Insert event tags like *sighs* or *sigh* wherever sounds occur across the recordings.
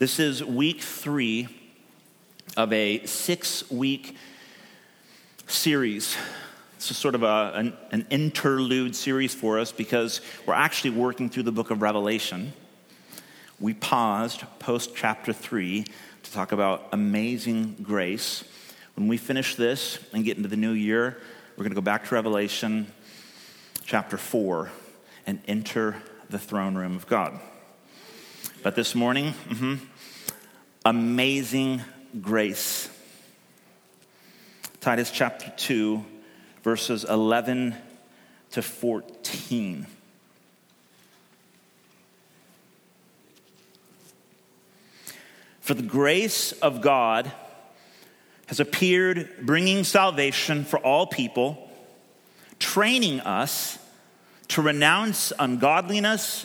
This is week three of a six week series. This is sort of a, an, an, interlude series for us because we're actually working through the book of Revelation. We paused post chapter three to talk about amazing grace. When we finish this and get into the new year, we're going to go back to Revelation chapter four and enter the throne room of God. But this morning, mm-hmm, amazing grace. Titus chapter 2, verses 11 to 14. For the grace of God has appeared, bringing salvation for all people, training us to renounce ungodliness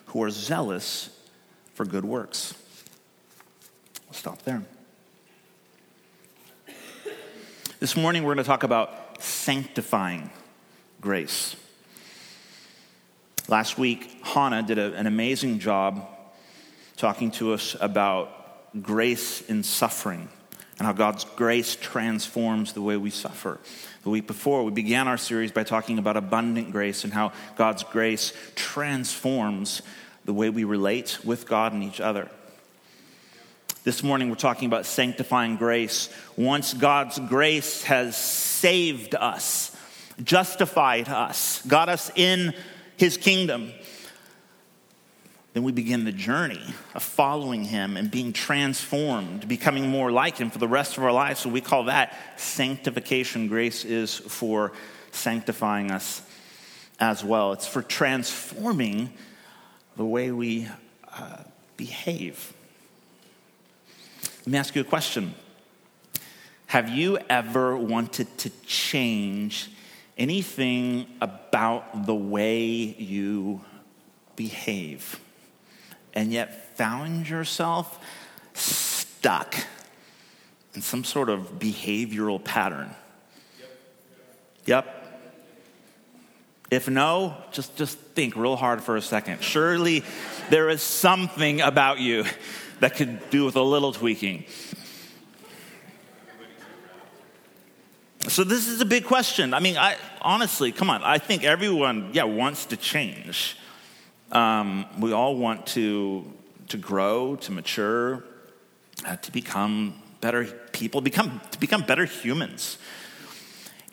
who are zealous for good works. We'll stop there. This morning, we're going to talk about sanctifying grace. Last week, Hannah did a, an amazing job talking to us about grace in suffering and how God's grace transforms the way we suffer. The week before, we began our series by talking about abundant grace and how God's grace transforms the way we relate with God and each other. This morning, we're talking about sanctifying grace. Once God's grace has saved us, justified us, got us in his kingdom, then we begin the journey of following him and being transformed, becoming more like him for the rest of our lives. So we call that sanctification. Grace is for sanctifying us as well, it's for transforming the way we uh, behave. Let me ask you a question. Have you ever wanted to change anything about the way you behave and yet found yourself stuck in some sort of behavioral pattern? Yep. If no, just, just think real hard for a second. Surely there is something about you that could do with a little tweaking. So this is a big question. I mean, I honestly, come on. I think everyone, yeah, wants to change. Um, we all want to to grow, to mature, uh, to become better people, become to become better humans.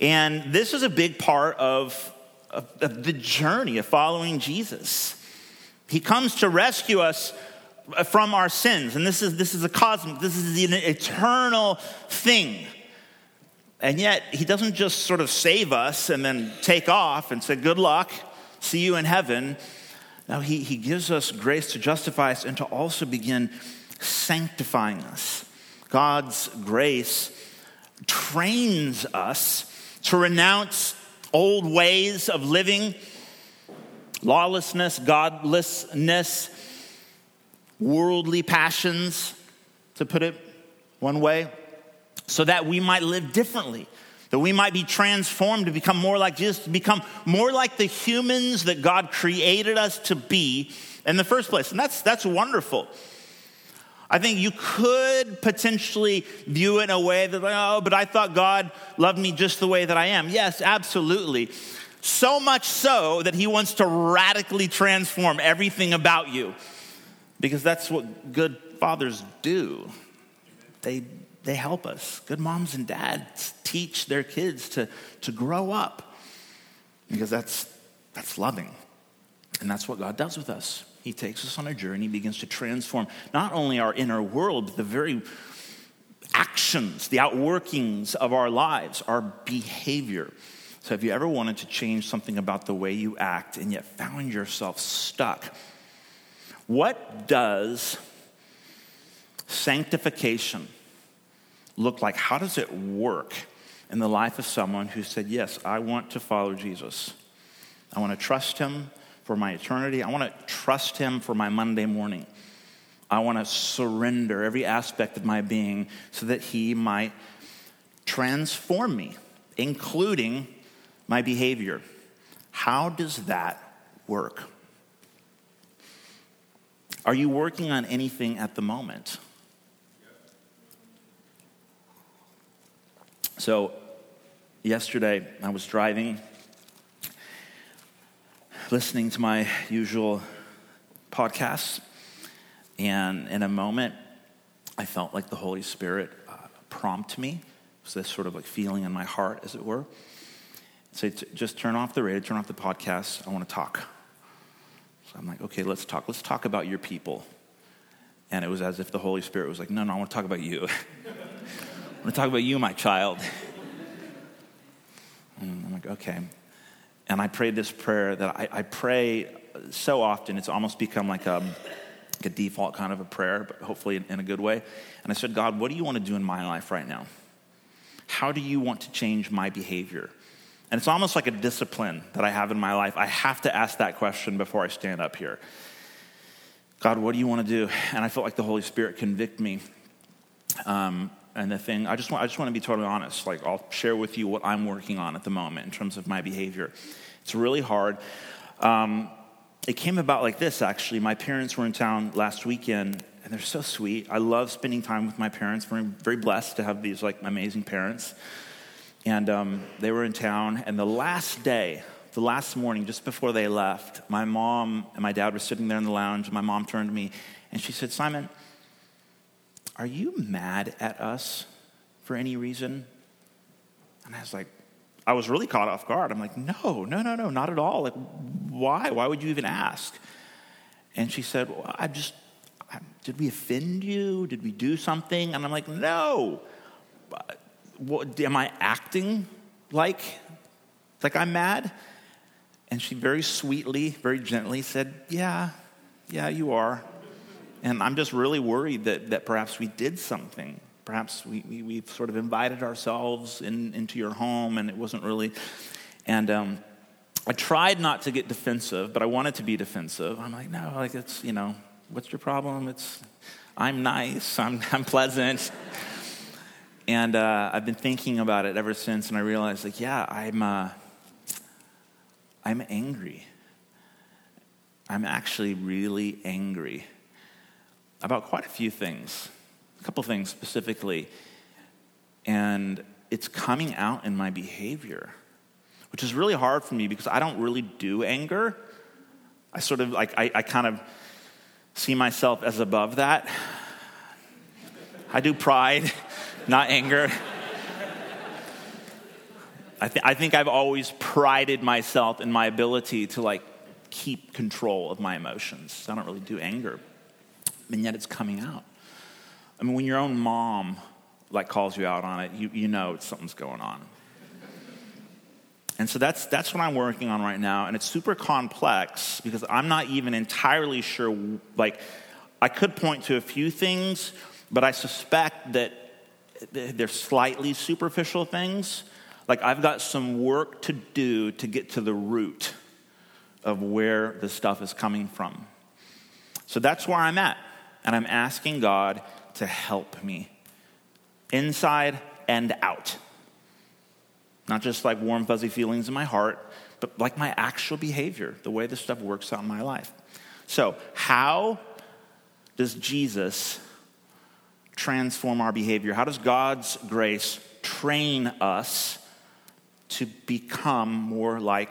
And this is a big part of, of, of the journey of following Jesus. He comes to rescue us from our sins. And this is, this is a cosmic, this is an eternal thing. And yet, he doesn't just sort of save us and then take off and say, Good luck, see you in heaven. No, he, he gives us grace to justify us and to also begin sanctifying us. God's grace trains us to renounce old ways of living, lawlessness, godlessness, worldly passions, to put it one way, so that we might live differently, that we might be transformed to become more like Jesus, to become more like the humans that God created us to be in the first place. And that's, that's wonderful. I think you could potentially view it in a way that, oh, but I thought God loved me just the way that I am. Yes, absolutely. So much so that He wants to radically transform everything about you because that's what good fathers do. They, they help us. Good moms and dads teach their kids to, to grow up because that's, that's loving. And that's what God does with us. He takes us on a journey, begins to transform not only our inner world, but the very actions, the outworkings of our lives, our behavior. So, have you ever wanted to change something about the way you act and yet found yourself stuck what does sanctification look like? How does it work in the life of someone who said, Yes, I want to follow Jesus? I want to trust him for my eternity. I want to trust him for my Monday morning. I want to surrender every aspect of my being so that he might transform me, including my behavior. How does that work? Are you working on anything at the moment? So, yesterday I was driving, listening to my usual podcasts, and in a moment, I felt like the Holy Spirit uh, prompt me. It was this sort of like feeling in my heart, as it were. Say, just turn off the radio, turn off the podcast. I want to talk. So I'm like, okay, let's talk. Let's talk about your people. And it was as if the Holy Spirit was like, no, no, I want to talk about you. *laughs* To talk about you, my child. *laughs* And I'm like, okay. And I prayed this prayer that I, I pray so often, it's almost become like a, like a, default kind of a prayer, but hopefully in, in a good way. And I said, God, what do you want to do in my life right now? How do you want to change my behavior? And it's almost like a discipline that I have in my life. I have to ask that question before I stand up here. God, what do you want to do? And I felt like the Holy Spirit convict me um, and the thing, I just, want, I just want to be totally honest. Like, I'll share with you what I'm working on at the moment in terms of my behavior. It's really hard. Um, it came about like this, actually. My parents were in town last weekend, and they're so sweet. I love spending time with my parents. We're very blessed to have these like amazing parents. And um, they were in town, and the last day, the last morning, just before they left, my mom and my dad were sitting there in the lounge, and my mom turned to me and she said, Simon, are you mad at us for any reason? And I was like, I was really caught off guard. I'm like, no, no, no, no, not at all. Like, why? Why would you even ask? And she said, well, I just, did we offend you? Did we do something? And I'm like, no. What, am I acting like, like I'm mad? And she very sweetly, very gently said, yeah, yeah, you are. And I'm just really worried that, that perhaps we did something. Perhaps we, we, we've sort of invited ourselves in, into your home and it wasn't really. And um, I tried not to get defensive, but I wanted to be defensive. I'm like, no, like it's, you know, what's your problem? It's, I'm nice, I'm, *laughs* I'm pleasant. and uh, I've been thinking about it ever since, and I realized, like, yeah, I'm, uh, I'm angry. I'm actually really angry about quite a few things, a couple things specifically. And it's coming out in my behavior, which is really hard for me because I don't really do anger. I sort of like, I, I kind of see myself as above that. I do pride, *laughs* not anger. I, th- I think I've always prided myself in my ability to like keep control of my emotions. I don't really do anger and yet it's coming out. I mean, when your own mom like calls you out on it, you, you know something's going on. And so that's, that's what I'm working on right now. And it's super complex because I'm not even entirely sure. Like, I could point to a few things, but I suspect that they're slightly superficial things. Like, I've got some work to do to get to the root of where the stuff is coming from. So that's where I'm at and I'm asking God to help me inside and out. Not just like warm, fuzzy feelings in my heart, but like my actual behavior, the way this stuff works out in my life. So, how does Jesus transform our behavior? How does God's grace train us to become more like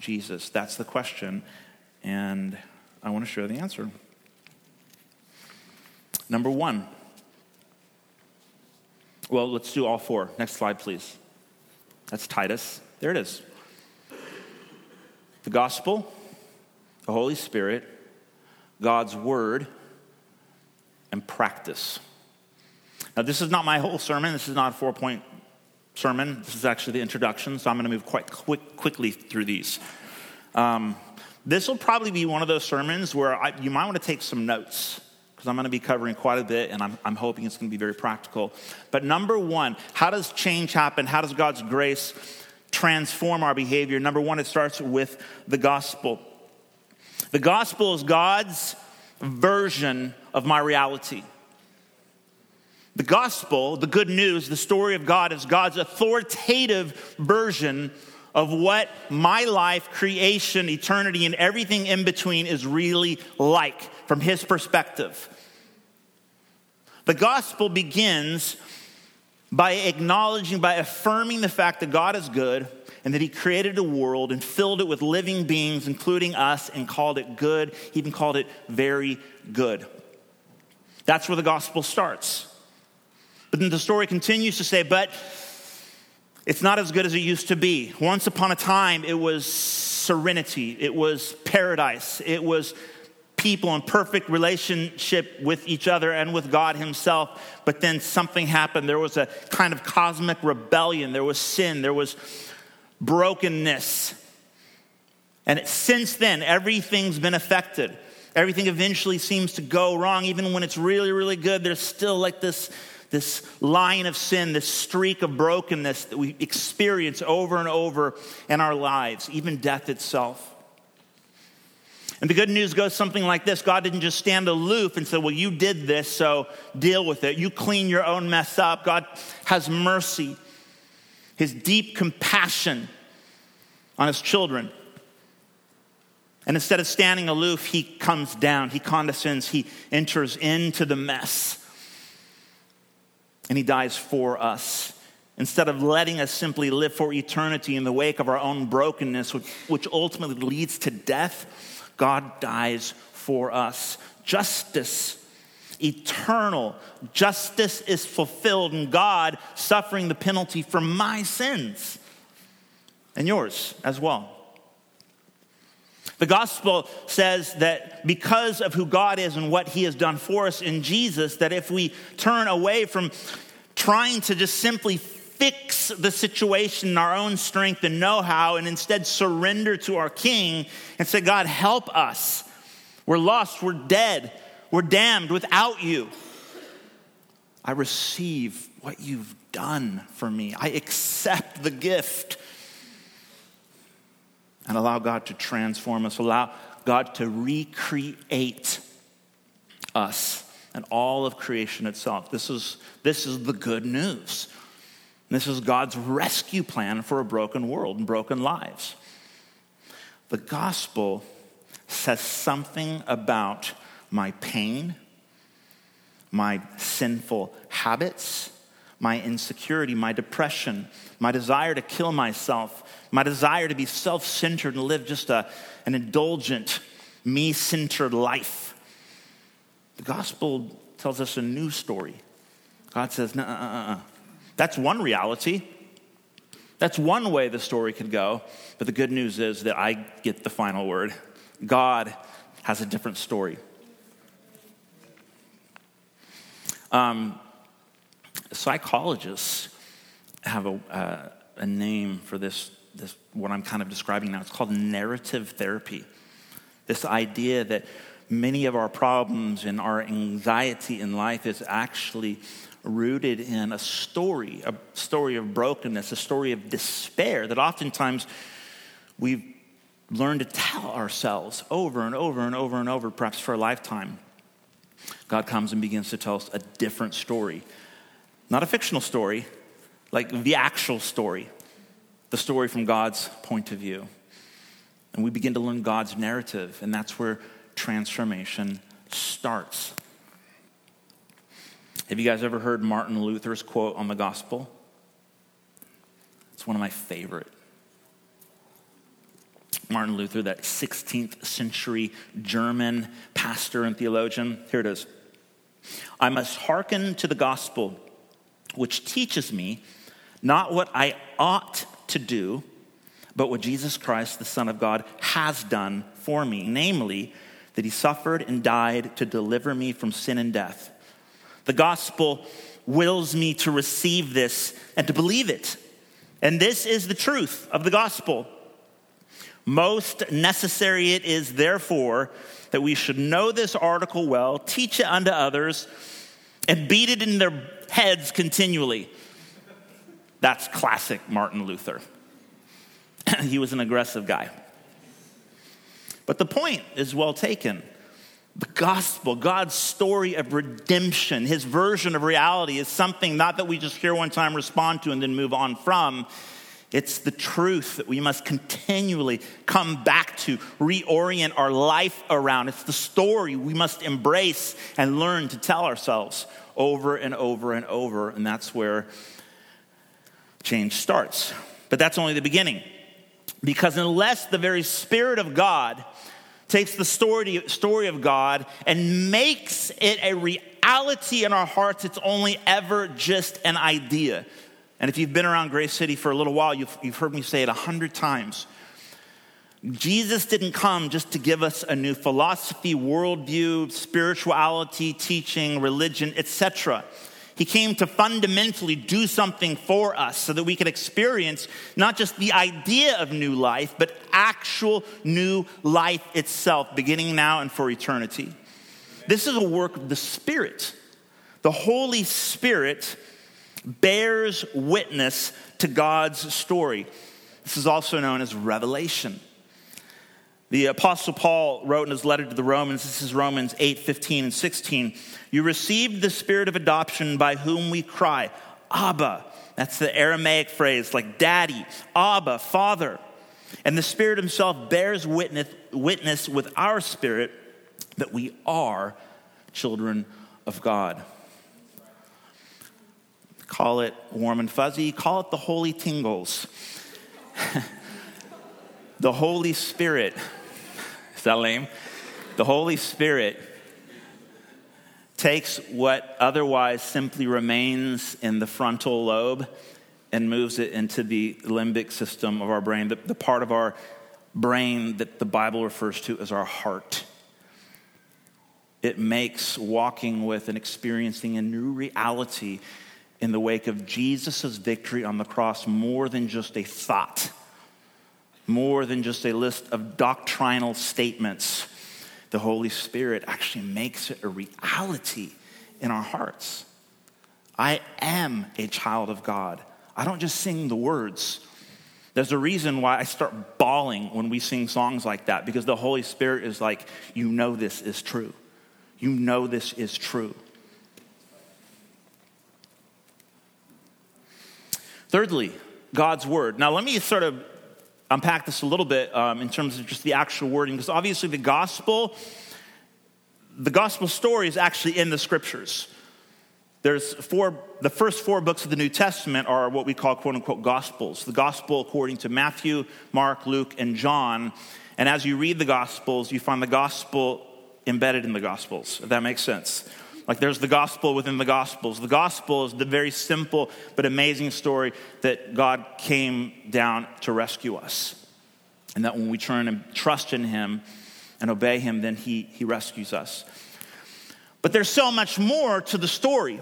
Jesus? That's the question, and I want to share the answer. Number one. Well, let's do all four. Next slide, please. That's Titus. There it is. The gospel, the Holy Spirit, God's word, and practice. Now, this is not my whole sermon. This is not a four point sermon. This is actually the introduction, so I'm going to move quite quick, quickly through these. Um, this will probably be one of those sermons where I, you might want to take some notes because I'm going to be covering quite a bit and I'm, I'm hoping it's going to be very practical. But number one, how does change happen? How does God's grace transform our behavior? Number one, it starts with the gospel. The gospel is God's version of my reality. The gospel, the good news, the story of God is God's authoritative version of what my life, creation, eternity, and everything in between is really like from his perspective. The gospel begins by acknowledging, by affirming the fact that God is good and that he created a world and filled it with living beings, including us, and called it good. He even called it very good. That's where the gospel starts. But then the story continues to say, but it's not as good as it used to be. Once upon a time, it was serenity, it was paradise, it was people in perfect relationship with each other and with God Himself. But then something happened. There was a kind of cosmic rebellion, there was sin, there was brokenness. And since then, everything's been affected. Everything eventually seems to go wrong. Even when it's really, really good, there's still like this this line of sin, this streak of brokenness that we experience over and over in our lives, even death itself. And the good news goes something like this God didn't just stand aloof and say, Well, you did this, so deal with it. You clean your own mess up. God has mercy, His deep compassion on His children. And instead of standing aloof, He comes down, He condescends, He enters into the mess and he dies for us. Instead of letting us simply live for eternity in the wake of our own brokenness, which, ultimately leads to death, God dies for us. Justice, eternal justice is fulfilled in God suffering the penalty for my sins and yours as well. The gospel says that because of who God is and what he has done for us in Jesus, that if we turn away from trying to just simply the situation in our own strength and know how, and instead surrender to our King and say, God, help us. We're lost, we're dead, we're damned without you. I receive what you've done for me, I accept the gift and allow God to transform us, allow God to recreate us and all of creation itself. This is, this is the good news. This is God's rescue plan for a broken world and broken lives. The gospel says something about my pain, my sinful habits, my insecurity, my depression, my desire to kill myself, my desire to be self centered and live just a, an indulgent, me centered life. The gospel tells us a new story. God says, no. That's one reality. That's one way the story could go. But the good news is that I get the final word. God has a different story. Um, psychologists have a, uh, a name for this this, what I'm kind of describing now. It's called narrative therapy. This idea that many of our problems and our anxiety in life is actually rooted in a story, a story of brokenness, a story of despair that oftentimes we've learned to tell ourselves over and over and over and over, perhaps for a lifetime. God comes and begins to tell us a different story. Not a fictional story, like the actual story the story from God's point of view. And we begin to learn God's narrative, and that's where transformation starts. Have you guys ever heard Martin Luther's quote on the gospel? It's one of my favorite. Martin Luther, that 16th century German pastor and theologian. Here it is. I must hearken to the gospel, which teaches me not what I ought to do, but what Jesus Christ, the Son of God, has done for me, namely, that he suffered and died to deliver me from sin and death. The gospel wills me to receive this and to believe it. And this is the truth of the gospel. Most necessary it is, therefore, that we should know this article well, teach it unto others, and beat it in their heads continually. That's classic Martin Luther. *clears throat* he was an aggressive guy. But the point is well taken. The gospel, God's story of redemption, his version of reality is something not that we just hear one time, respond to, and then move on from. It's the truth that we must continually come back to, reorient our life around. It's the story we must embrace and learn to tell ourselves over and over and over. And that's where change starts. But that's only the beginning. Because unless the very Spirit of God takes the story, story of God and makes it a reality in our hearts, it's only ever just an idea. And if you've been around Grace City for a little while, you've, you've heard me say it a hundred times. Jesus didn't come just to give us a new philosophy, worldview, spirituality, teaching, religion, etc. He came to fundamentally do something for us so that we could experience not just the idea of new life, but actual new life itself, beginning now and for eternity. This is a work of the Spirit. The Holy Spirit bears witness to God's story. This is also known as revelation. The Apostle Paul wrote in his letter to the Romans, this is Romans 8 15 and 16. You received the spirit of adoption by whom we cry, Abba. That's the Aramaic phrase, like daddy, Abba, father. And the Spirit Himself bears witness, witness with our spirit that we are children of God. Call it warm and fuzzy, call it the holy tingles. *laughs* the Holy Spirit is that lame? The Holy Spirit takes what otherwise simply remains in the frontal lobe and moves it into the limbic system of our brain, the, the part of our brain that the Bible refers to as our heart. It makes walking with and experiencing a new reality in the wake of Jesus' victory on the cross more than just a thought more than just a list of doctrinal statements. The Holy Spirit actually makes it a reality in our hearts. I am a child of God. I don't just sing the words. There's a reason why I start bawling when we sing songs like that because the Holy Spirit is like, you know, this is true. You know, this is true. Thirdly, God's word. Now, let me sort of unpack this a little bit um, in terms of just the actual wording, because obviously the gospel, the gospel story is actually in the scriptures. There's four, the first four books of the New Testament are what we call quote unquote gospels. The gospel according to Matthew, Mark, Luke, and John. And as you read the gospels, you find the gospel embedded in the gospels, if that makes sense. Like there's the gospel within the gospels. The gospel is the very simple but amazing story that God came down to rescue us. And that when we turn and trust in Him and obey Him, then He, he rescues us. But there's so much more to the story.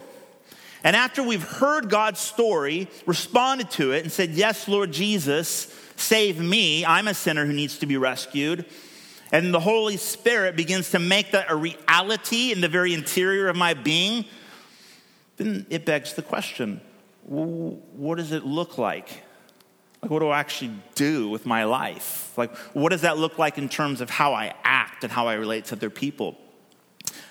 And after we've heard God's story, responded to it, and said, Yes, Lord Jesus, save me, I'm a sinner who needs to be rescued and the Holy Spirit begins to make that a reality in the very interior of my being, then it begs the question what does it look like? Like, what do I actually do with my life? Like, what does that look like in terms of how I act and how I relate to other people?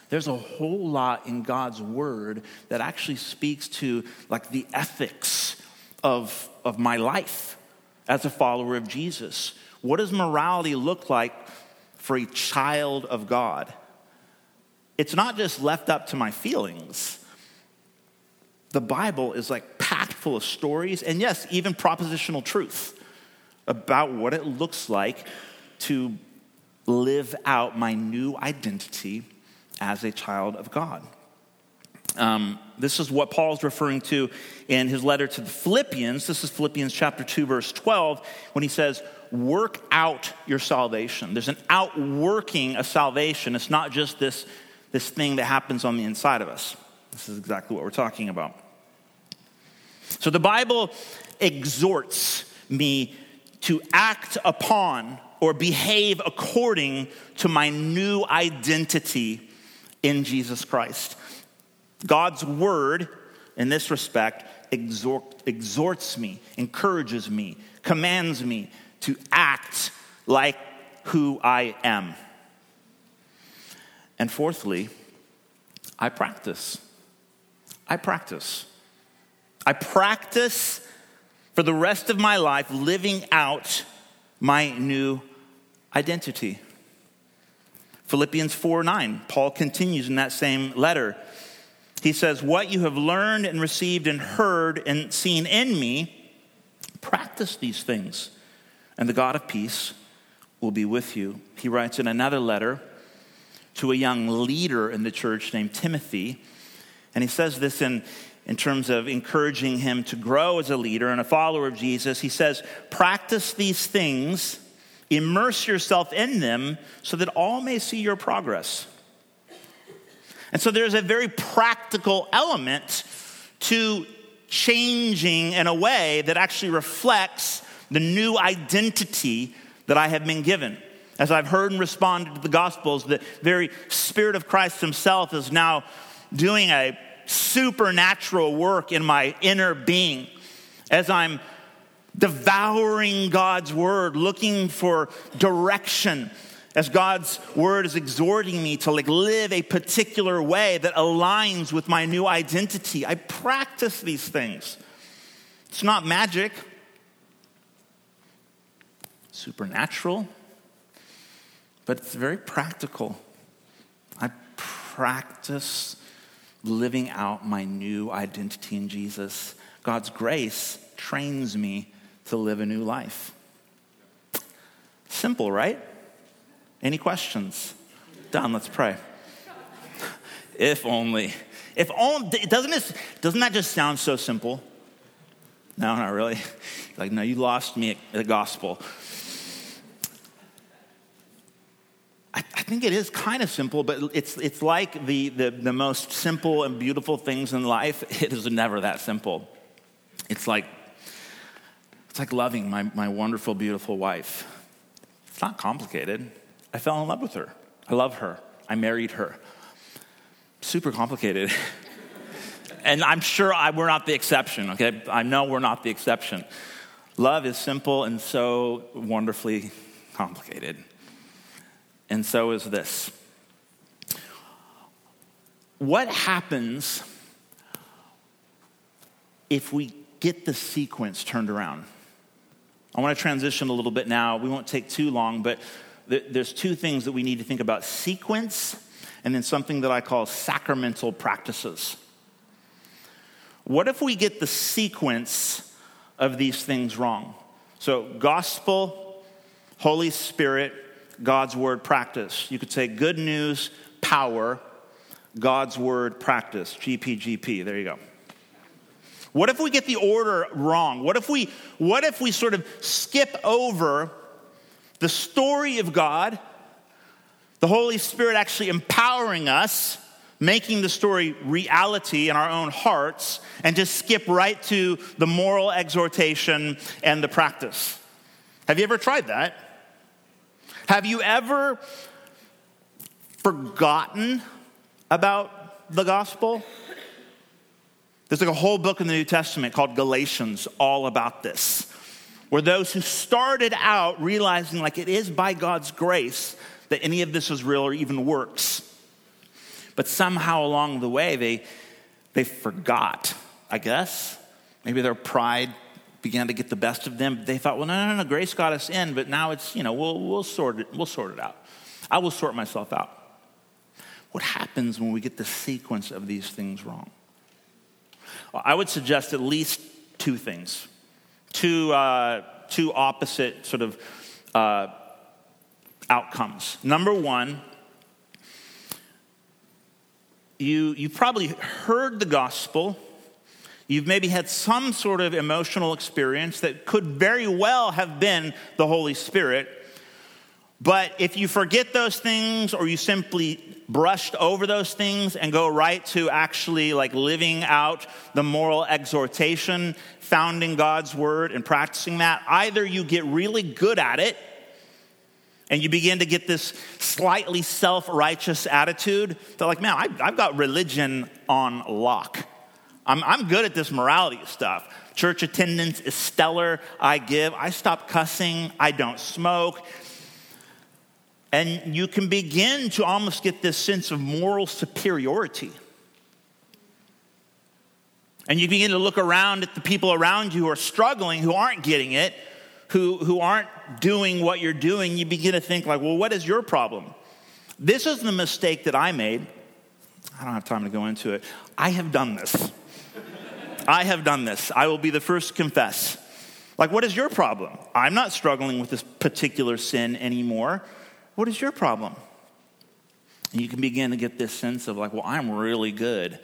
There's a whole lot in God's word that actually speaks to like the ethics of, of my life as a follower of Jesus. What does morality look like for a child of God. It's not just left up to my feelings. The Bible is like packed full of stories and, yes, even propositional truth about what it looks like to live out my new identity as a child of God. Um, this is what Paul's referring to in his letter to the Philippians. This is Philippians chapter 2, verse 12, when he says, Work out your salvation. There's an outworking of salvation. It's not just this, this thing that happens on the inside of us. This is exactly what we're talking about. So the Bible exhorts me to act upon or behave according to my new identity in Jesus Christ. God's word, in this respect, exhort, exhorts me, encourages me, commands me to act like who I am. And fourthly, I practice. I practice. I practice for the rest of my life living out my new identity. Philippians 4 9, Paul continues in that same letter. He says, What you have learned and received and heard and seen in me, practice these things, and the God of peace will be with you. He writes in another letter to a young leader in the church named Timothy, and he says this in, in terms of encouraging him to grow as a leader and a follower of Jesus. He says, Practice these things, immerse yourself in them, so that all may see your progress. And so there's a very practical element to changing in a way that actually reflects the new identity that I have been given. As I've heard and responded to the Gospels, the very Spirit of Christ Himself is now doing a supernatural work in my inner being. As I'm devouring God's Word, looking for direction as God's word is exhorting me to like live a particular way that aligns with my new identity, I practice these things. It's not magic, supernatural, but it's very practical. I practice living out my new identity in Jesus. God's grace trains me to live a new life. Simple, right? Any questions? Done, let's pray. if only. If only, doesn't, this, doesn't that just sound so simple? No, not really. Like, no, you lost me at the gospel. I, I think it is kind of simple, but it's, it's like the, the, the most simple and beautiful things in life. *laughs* It is never that simple. It's like, it's like loving my, my wonderful, beautiful wife. It's not complicated. I fell in love with her. I love her. I married her. Super complicated. *laughs* and I'm sure I, we're not the exception, okay? I know we're not the exception. Love is simple and so wonderfully complicated. And so is this. What happens if we get the sequence turned around? I want to transition a little bit now. We won't take too long, but there's two things that we need to think about sequence and then something that I call sacramental practices. What if we get the sequence of these things wrong? So, gospel, Holy Spirit, God's word practice. You could say good news, power, God's word practice, GPGP. There you go. What if we get the order wrong? What if we what if we sort of skip over the story of God, the Holy Spirit actually empowering us, making the story reality in our own hearts, and just skip right to the moral exhortation and the practice. Have you ever tried that? Have you ever forgotten about the gospel? There's like a whole book in the New Testament called Galatians all about this where those who started out realizing like it is by God's grace that any of this is real or even works. But somehow along the way, they, they forgot, I guess. Maybe their pride began to get the best of them. They thought, well, no, no, no, grace got us in, but now it's, you know, we'll, we'll, sort, it, we'll sort it out. I will sort myself out. What happens when we get the sequence of these things wrong? Well, I would suggest at least two things two, uh, two opposite sort of uh, outcomes. Number one, you, you probably heard the gospel. You've maybe had some sort of emotional experience that could very well have been the Holy Spirit. But if you forget those things or you simply brushed over those things and go right to actually like living out the moral exhortation found in God's word and practicing that, either you get really good at it And you begin to get this slightly self righteous attitude that, like, man, I, have got religion on lock. I'm, I'm good at this morality stuff. Church attendance is stellar. I give. I stop cussing. I don't smoke. And you can begin to almost get this sense of moral superiority. And you begin to look around at the people around you who are struggling, who aren't getting it, who, who aren't doing what you're doing. You begin to think, like, well, what is your problem? This is the mistake that I made. I don't have time to go into it. I have done this. I have done this. I will be the first to confess. Like, what is your problem? I'm not struggling with this particular sin anymore. What is your problem? And you can begin to get this sense of, like, well, I'm really good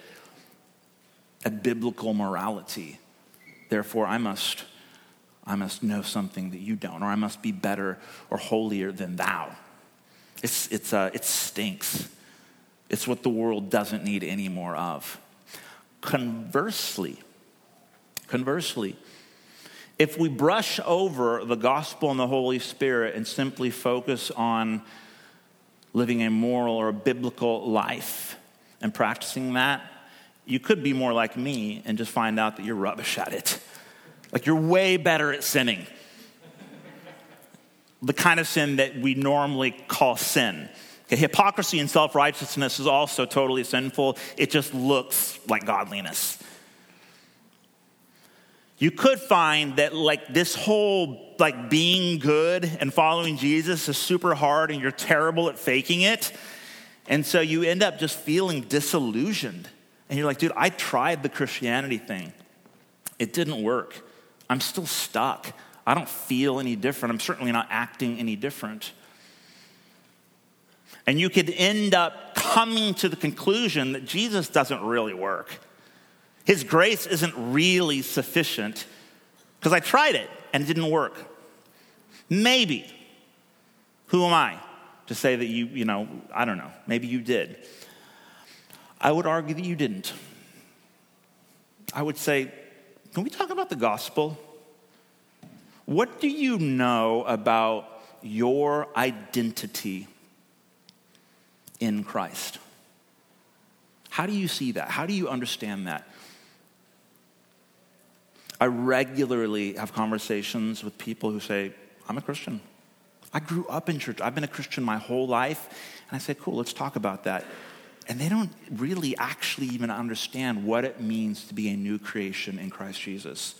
at biblical morality. Therefore, I must, I must know something that you don't, or I must be better or holier than thou. It's, it's, uh, it stinks. It's what the world doesn't need any more of. Conversely, conversely, if we brush over the gospel and the Holy Spirit and simply focus on living a moral or a biblical life and practicing that, you could be more like me and just find out that you're rubbish at it. Like you're way better at sinning. the kind of sin that we normally call sin. Okay, hypocrisy and self righteousness is also totally sinful. It just looks like godliness. You could find that, like, this whole, like, being good and following Jesus is super hard and you're terrible at faking it. And so you end up just feeling disillusioned and you're like, dude, I tried the Christianity thing. It didn't work. I'm still stuck. I don't feel any different. I'm certainly not acting any different. And you could end up coming to the conclusion that Jesus doesn't really work. His grace isn't really sufficient because I tried it and it didn't work. Maybe. Who am I to say that you, you know, I don't know. Maybe you did. I would argue that you didn't. I would say, can we talk about the gospel? What do you know about your identity in Christ? How do you see that? How do you understand that? I regularly have conversations with people who say, I'm a Christian. I grew up in church. I've been a Christian my whole life. And I say, cool, let's talk about that and they don't really actually even understand what it means to be a new creation in Christ Jesus.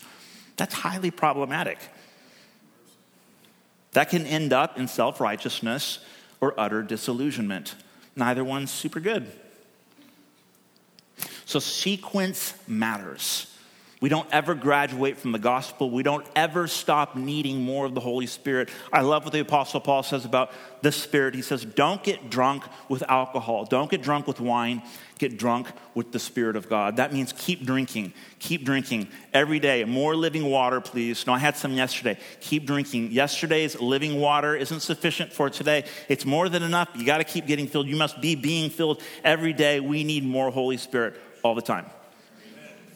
That's highly problematic. That can end up in self righteousness or utter disillusionment. Neither one's super good. So, sequence matters. We don't ever graduate from the gospel. We don't ever stop needing more of the Holy Spirit. I love what the Apostle Paul says about the Spirit. He says, Don't get drunk with alcohol, don't get drunk with wine, get drunk with the Spirit of God. That means keep drinking, keep drinking every day. More living water, please. No, I had some yesterday. Keep drinking. Yesterday's living water isn't sufficient for today, it's more than enough. You got to keep getting filled. You must be being filled every day. We need more Holy Spirit all the time.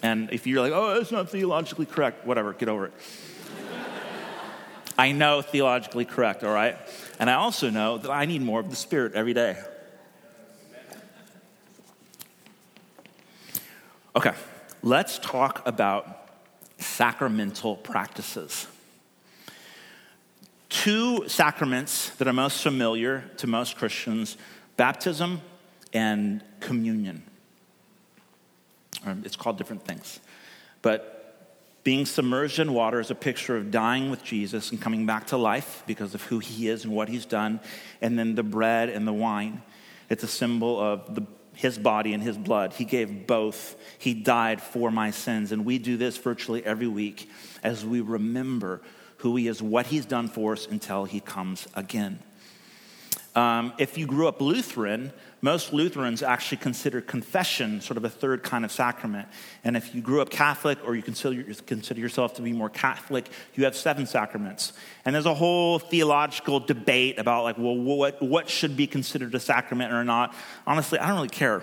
And if you're like, oh, that's not theologically correct, whatever, get over it. I know theologically correct, all right? And I also know that I need more of the Spirit every day. Okay, let's talk about sacramental practices. Two sacraments that are most familiar to most Christians baptism and communion. It's called different things. But being submerged in water is a picture of dying with Jesus and coming back to life because of who he is and what he's done. And then the bread and the wine, it's a symbol of the, his body and his blood. He gave both. He died for my sins. And we do this virtually every week as we remember who he is, what he's done for us until he comes again. Um, if you grew up Lutheran, most Lutherans actually consider confession sort of a third kind of sacrament. And if you grew up Catholic or you consider, consider yourself to be more Catholic, you have seven sacraments. And there's a whole theological debate about, like, well, what, what should be considered a sacrament or not. Honestly, I don't really care.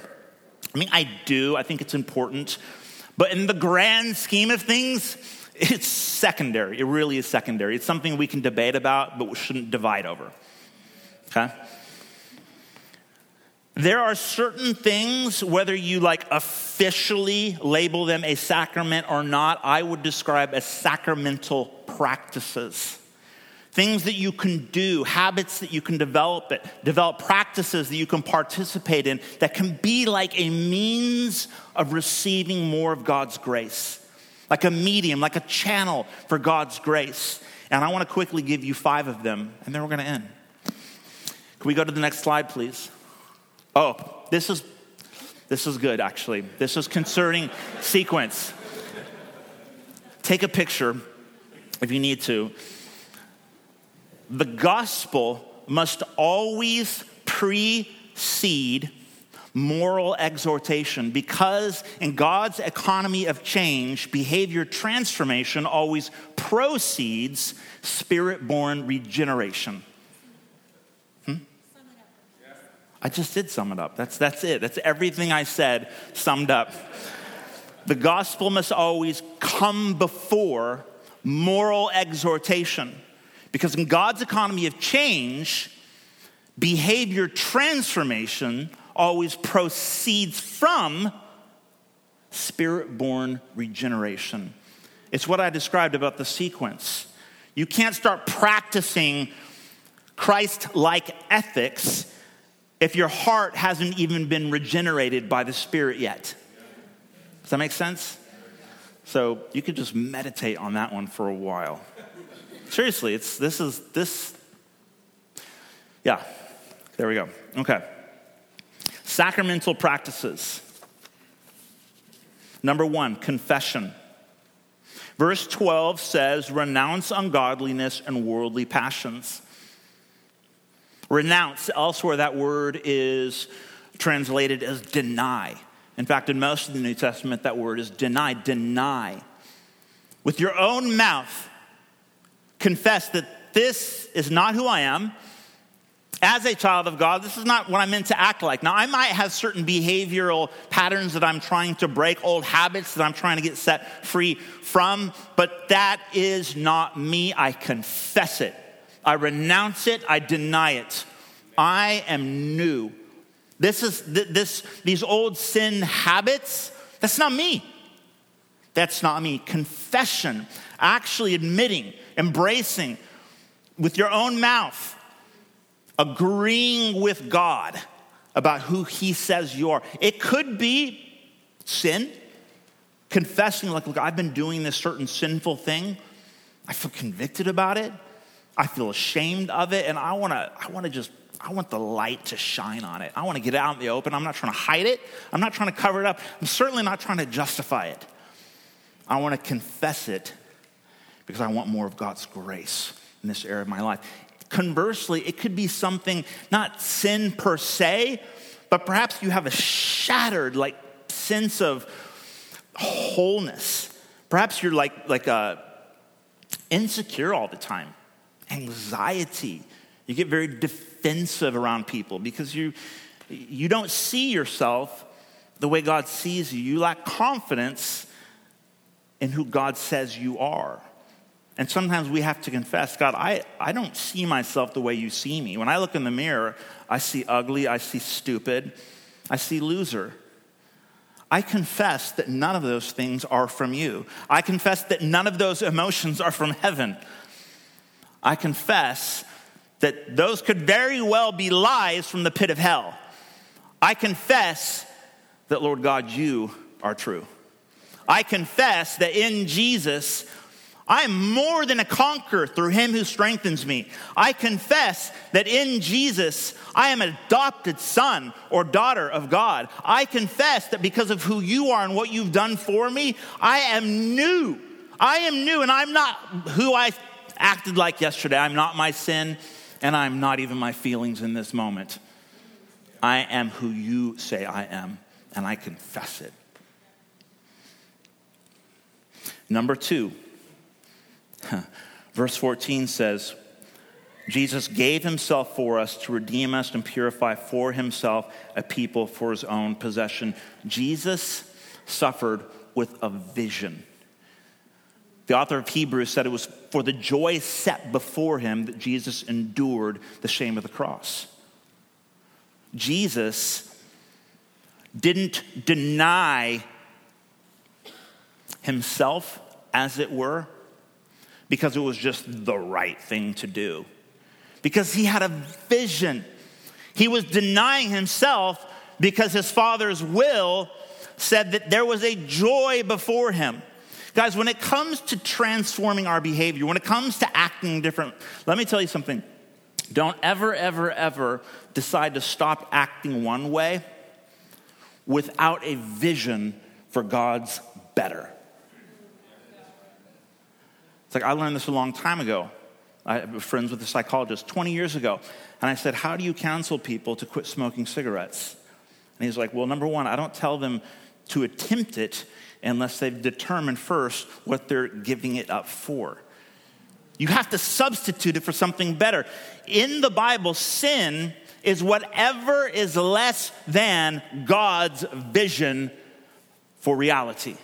I mean, I do, I think it's important. But in the grand scheme of things, it's secondary. It really is secondary. It's something we can debate about, but we shouldn't divide over. Okay? There are certain things, whether you like officially label them a sacrament or not, I would describe as sacramental practices. Things that you can do, habits that you can develop, it, develop practices that you can participate in that can be like a means of receiving more of God's grace, like a medium, like a channel for God's grace. And I want to quickly give you five of them, and then we're going to end. Can we go to the next slide, please? Oh, this is this is good actually. This is concerning sequence. Take a picture if you need to. The gospel must always precede moral exhortation because in God's economy of change, behavior transformation always proceeds spirit born regeneration. I just did sum it up. That's, that's it. That's everything I said summed up. The gospel must always come before moral exhortation. Because in God's economy of change, behavior transformation always proceeds from spirit born regeneration. It's what I described about the sequence. You can't start practicing Christ like ethics if your heart hasn't even been regenerated by the Spirit yet. Does that make sense? So you could just meditate on that one for a while. Seriously, it's this is this. Yeah, there we go. Okay. Sacramental practices. Number one, confession. Verse 12 says, renounce ungodliness and worldly passions. Renounce, elsewhere, that word is translated as deny. In fact, in most of the New Testament, that word is deny. Deny. With your own mouth, confess that this is not who I am. As a child of God, this is not what I'm meant to act like. Now, I might have certain behavioral patterns that I'm trying to break, old habits that I'm trying to get set free from, but that is not me. I confess it. I renounce it, I deny it. I am new. This is this these old sin habits, that's not me. That's not me. Confession, actually admitting, embracing with your own mouth, agreeing with God about who he says you are. It could be sin, confessing like, look, I've been doing this certain sinful thing. I feel convicted about it. I feel ashamed of it, and I want to I want to just I want the light to shine on it. I want to get it out in the open. I'm not trying to hide it. I'm not trying to cover it up. I'm certainly not trying to justify it. I want to confess it because I want more of God's grace in this area of my life. Conversely, it could be something not sin per se, but perhaps you have a shattered like sense of wholeness. Perhaps you're like like uh, insecure all the time anxiety. You get very defensive around people because you, you don't see yourself the way God sees you. You lack confidence in who God says you are. And sometimes we have to confess, God, I, I don't see myself the way you see me. When I look in the mirror, I see ugly, I see stupid, I see loser. I confess that none of those things are from you. I confess that none of those emotions are from heaven. I confess that those could very well be lies from the pit of hell. I confess that, Lord God, you are true. I confess that in Jesus, I am more than a conqueror through him who strengthens me. I confess that in Jesus, I am an adopted son or daughter of God. I confess that because of who you are and what you've done for me, I am new. I am new, and I'm not who I acted like yesterday. I'm not my sin, and I'm not even my feelings in this moment. I am who you say I am, and I confess it. Number two, *laughs* verse 14 says, Jesus gave himself for us to redeem us and purify for himself a people for his own possession. Jesus suffered with a vision. The author of Hebrews said it was for the joy set before him that Jesus endured the shame of the cross. Jesus didn't deny himself, as it were, because it was just the right thing to do. Because he had a vision. He was denying himself because his father's will said that there was a joy before him. Guys, when it comes to transforming our behavior, when it comes to acting different, let me tell you something. Don't ever, ever, ever decide to stop acting one way without a vision for God's better. It's like I learned this a long time ago. I was friends with a psychologist 20 years ago. And I said, How do you counsel people to quit smoking cigarettes? And he's like, Well, number one, I don't tell them to attempt it unless they've determined first what they're giving it up for. You have to substitute it for something better. In the Bible, sin is whatever is less than God's vision for reality,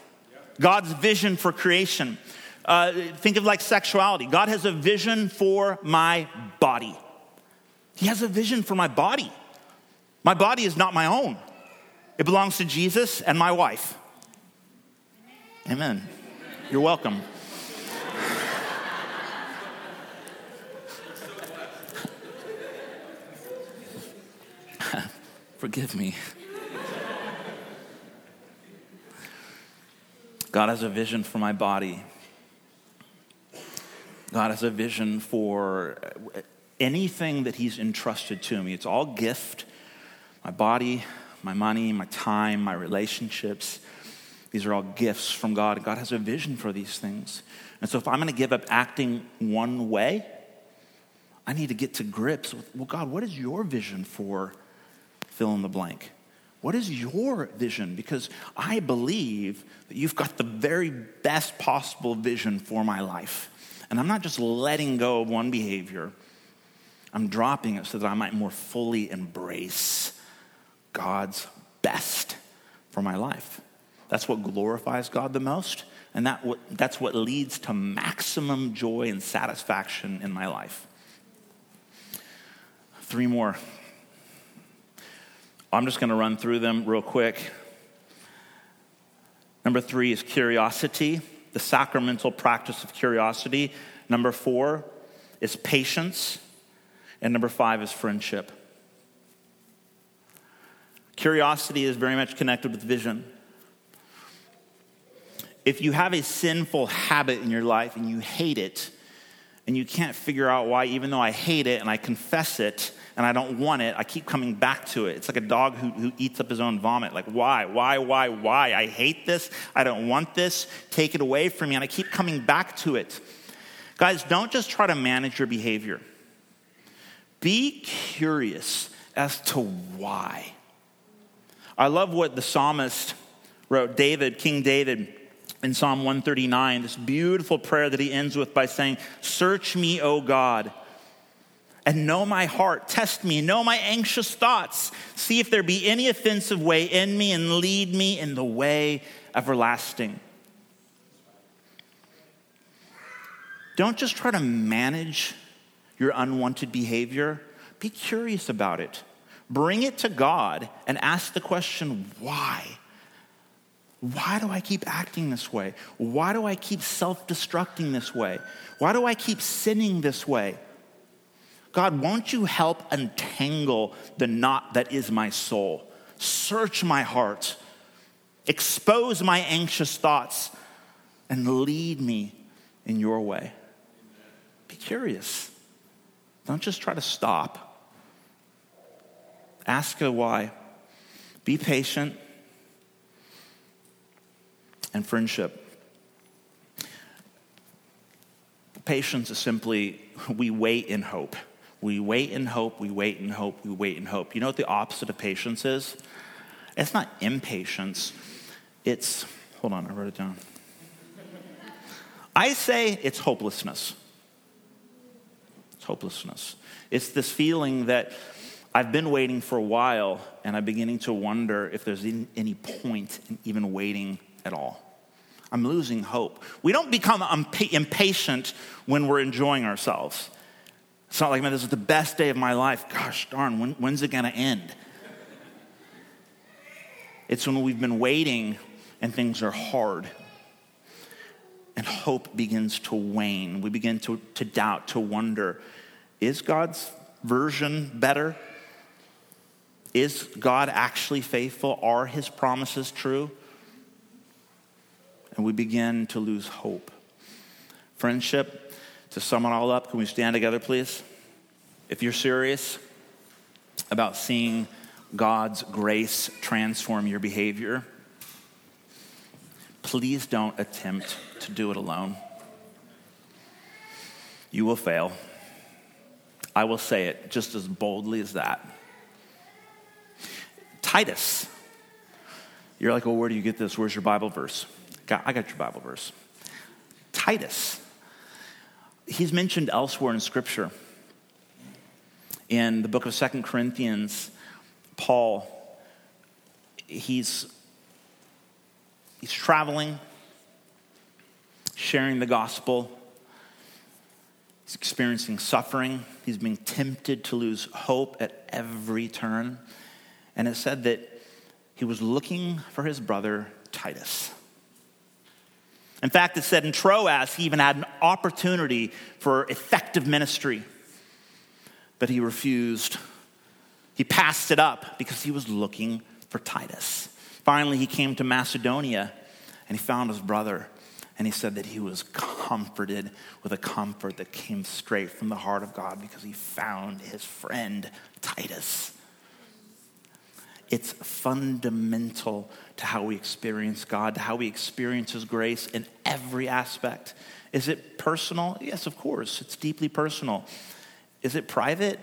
God's vision for creation. Uh, think of like sexuality. God has a vision for my body. He has a vision for my body. My body is not my own, it belongs to Jesus and my wife. Amen. You're welcome. *laughs* Forgive me. God has a vision for my body. God has a vision for anything that He's entrusted to me. It's all gift my body, my money, my time, my relationships. These are all gifts from God. God has a vision for these things. And so if I'm going to give up acting one way, I need to get to grips with, well, God, what is your vision for fill in the blank? What is your vision? Because I believe that you've got the very best possible vision for my life. And I'm not just letting go of one behavior, I'm dropping it so that I might more fully embrace God's best for my life. That's what glorifies God the most, and that that's what leads to maximum joy and satisfaction in my life. Three more. I'm just going to run through them real quick. Number three is curiosity the sacramental practice of curiosity. Number four is patience. And number five is friendship. Curiosity is very much connected with vision. If you have a sinful habit in your life and you hate it, and you can't figure out why, even though I hate it and I confess it, and I don't want it, I keep coming back to it. It's like a dog who, who eats up his own vomit. Like, why, why, why, why? I hate this. I don't want this. Take it away from me. And I keep coming back to it. Guys, don't just try to manage your behavior. Be curious as to why. I love what the psalmist wrote, David, King David, in Psalm 139, this beautiful prayer that he ends with by saying, Search me, O God and know my heart. Test me, know my anxious thoughts. See if there be any offensive way in me and lead me in the way everlasting. Don't just try to manage your unwanted behavior, be curious about it. Bring it to God and ask the question, why? Why do I keep acting this way? Why do I keep self destructing this way? Why do I keep sinning this way? God, won't you help untangle the knot that is my soul? Search my heart, expose my anxious thoughts, and lead me in your way. Be curious. Don't just try to stop. Ask a why. Be patient. And friendship. Patience is simply we wait in hope. We wait in hope, we wait in hope, we wait in hope. You know what the opposite of patience is? It's not impatience, it's, hold on, I wrote it down. I say it's hopelessness. It's hopelessness. It's this feeling that I've been waiting for a while and I'm beginning to wonder if there's any point in even waiting at all. I'm losing hope. We don't become impatient when we're enjoying ourselves. It's not like, man, this is the best day of my life. Gosh darn, when, when's it going to end? It's when we've been waiting and things are hard and hope begins to wane. We begin to, to doubt, to wonder is God's version better? Is God actually faithful? Are his promises true? And we begin to lose hope. Friendship, to sum it all up, can we stand together, please? If you're serious about seeing God's grace transform your behavior, please don't attempt to do it alone. You will fail. I will say it just as boldly as that. Titus. You're like, well, where do you get this? Where's your Bible verse? I got your Bible verse. Titus. He's mentioned elsewhere in Scripture. In the book of Second Corinthians, Paul, he's, he's traveling, sharing the gospel. He's experiencing suffering. He's being tempted to lose hope at every turn. And it said that he was looking for his brother Titus. In fact, it said in Troas, he even had an opportunity for effective ministry, but he refused. He passed it up because he was looking for Titus. Finally, he came to Macedonia and he found his brother. And he said that he was comforted with a comfort that came straight from the heart of God because he found his friend Titus. It's fundamental to how we experience God, to how we experience His grace in every aspect. Is it personal? Yes, of course. It's deeply personal. Is it private?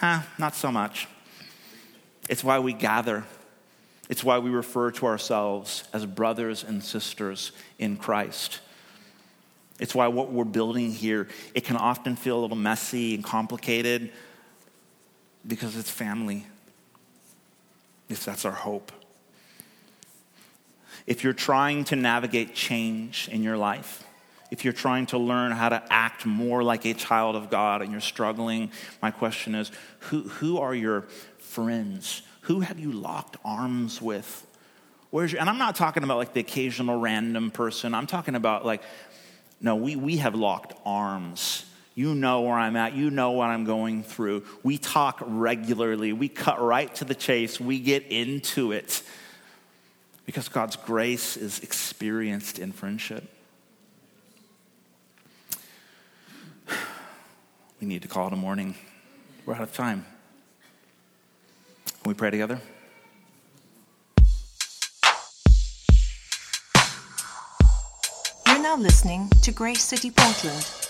Ah, not so much. It's why we gather. It's why we refer to ourselves as brothers and sisters in Christ. It's why what we're building here, it can often feel a little messy and complicated because it's family. Yes, that's our hope. If you're trying to navigate change in your life, if you're trying to learn how to act more like a child of God and you're struggling, my question is who, who are your friends? Who have you locked arms with? Where's your, and I'm not talking about like the occasional random person. I'm talking about like, no, we, we have locked arms you know where I'm at. You know what I'm going through. We talk regularly. We cut right to the chase. We get into it because God's grace is experienced in friendship. *sighs* We need to call it a morning. We're out of time. Can we pray together? You're now listening to Grace City Portland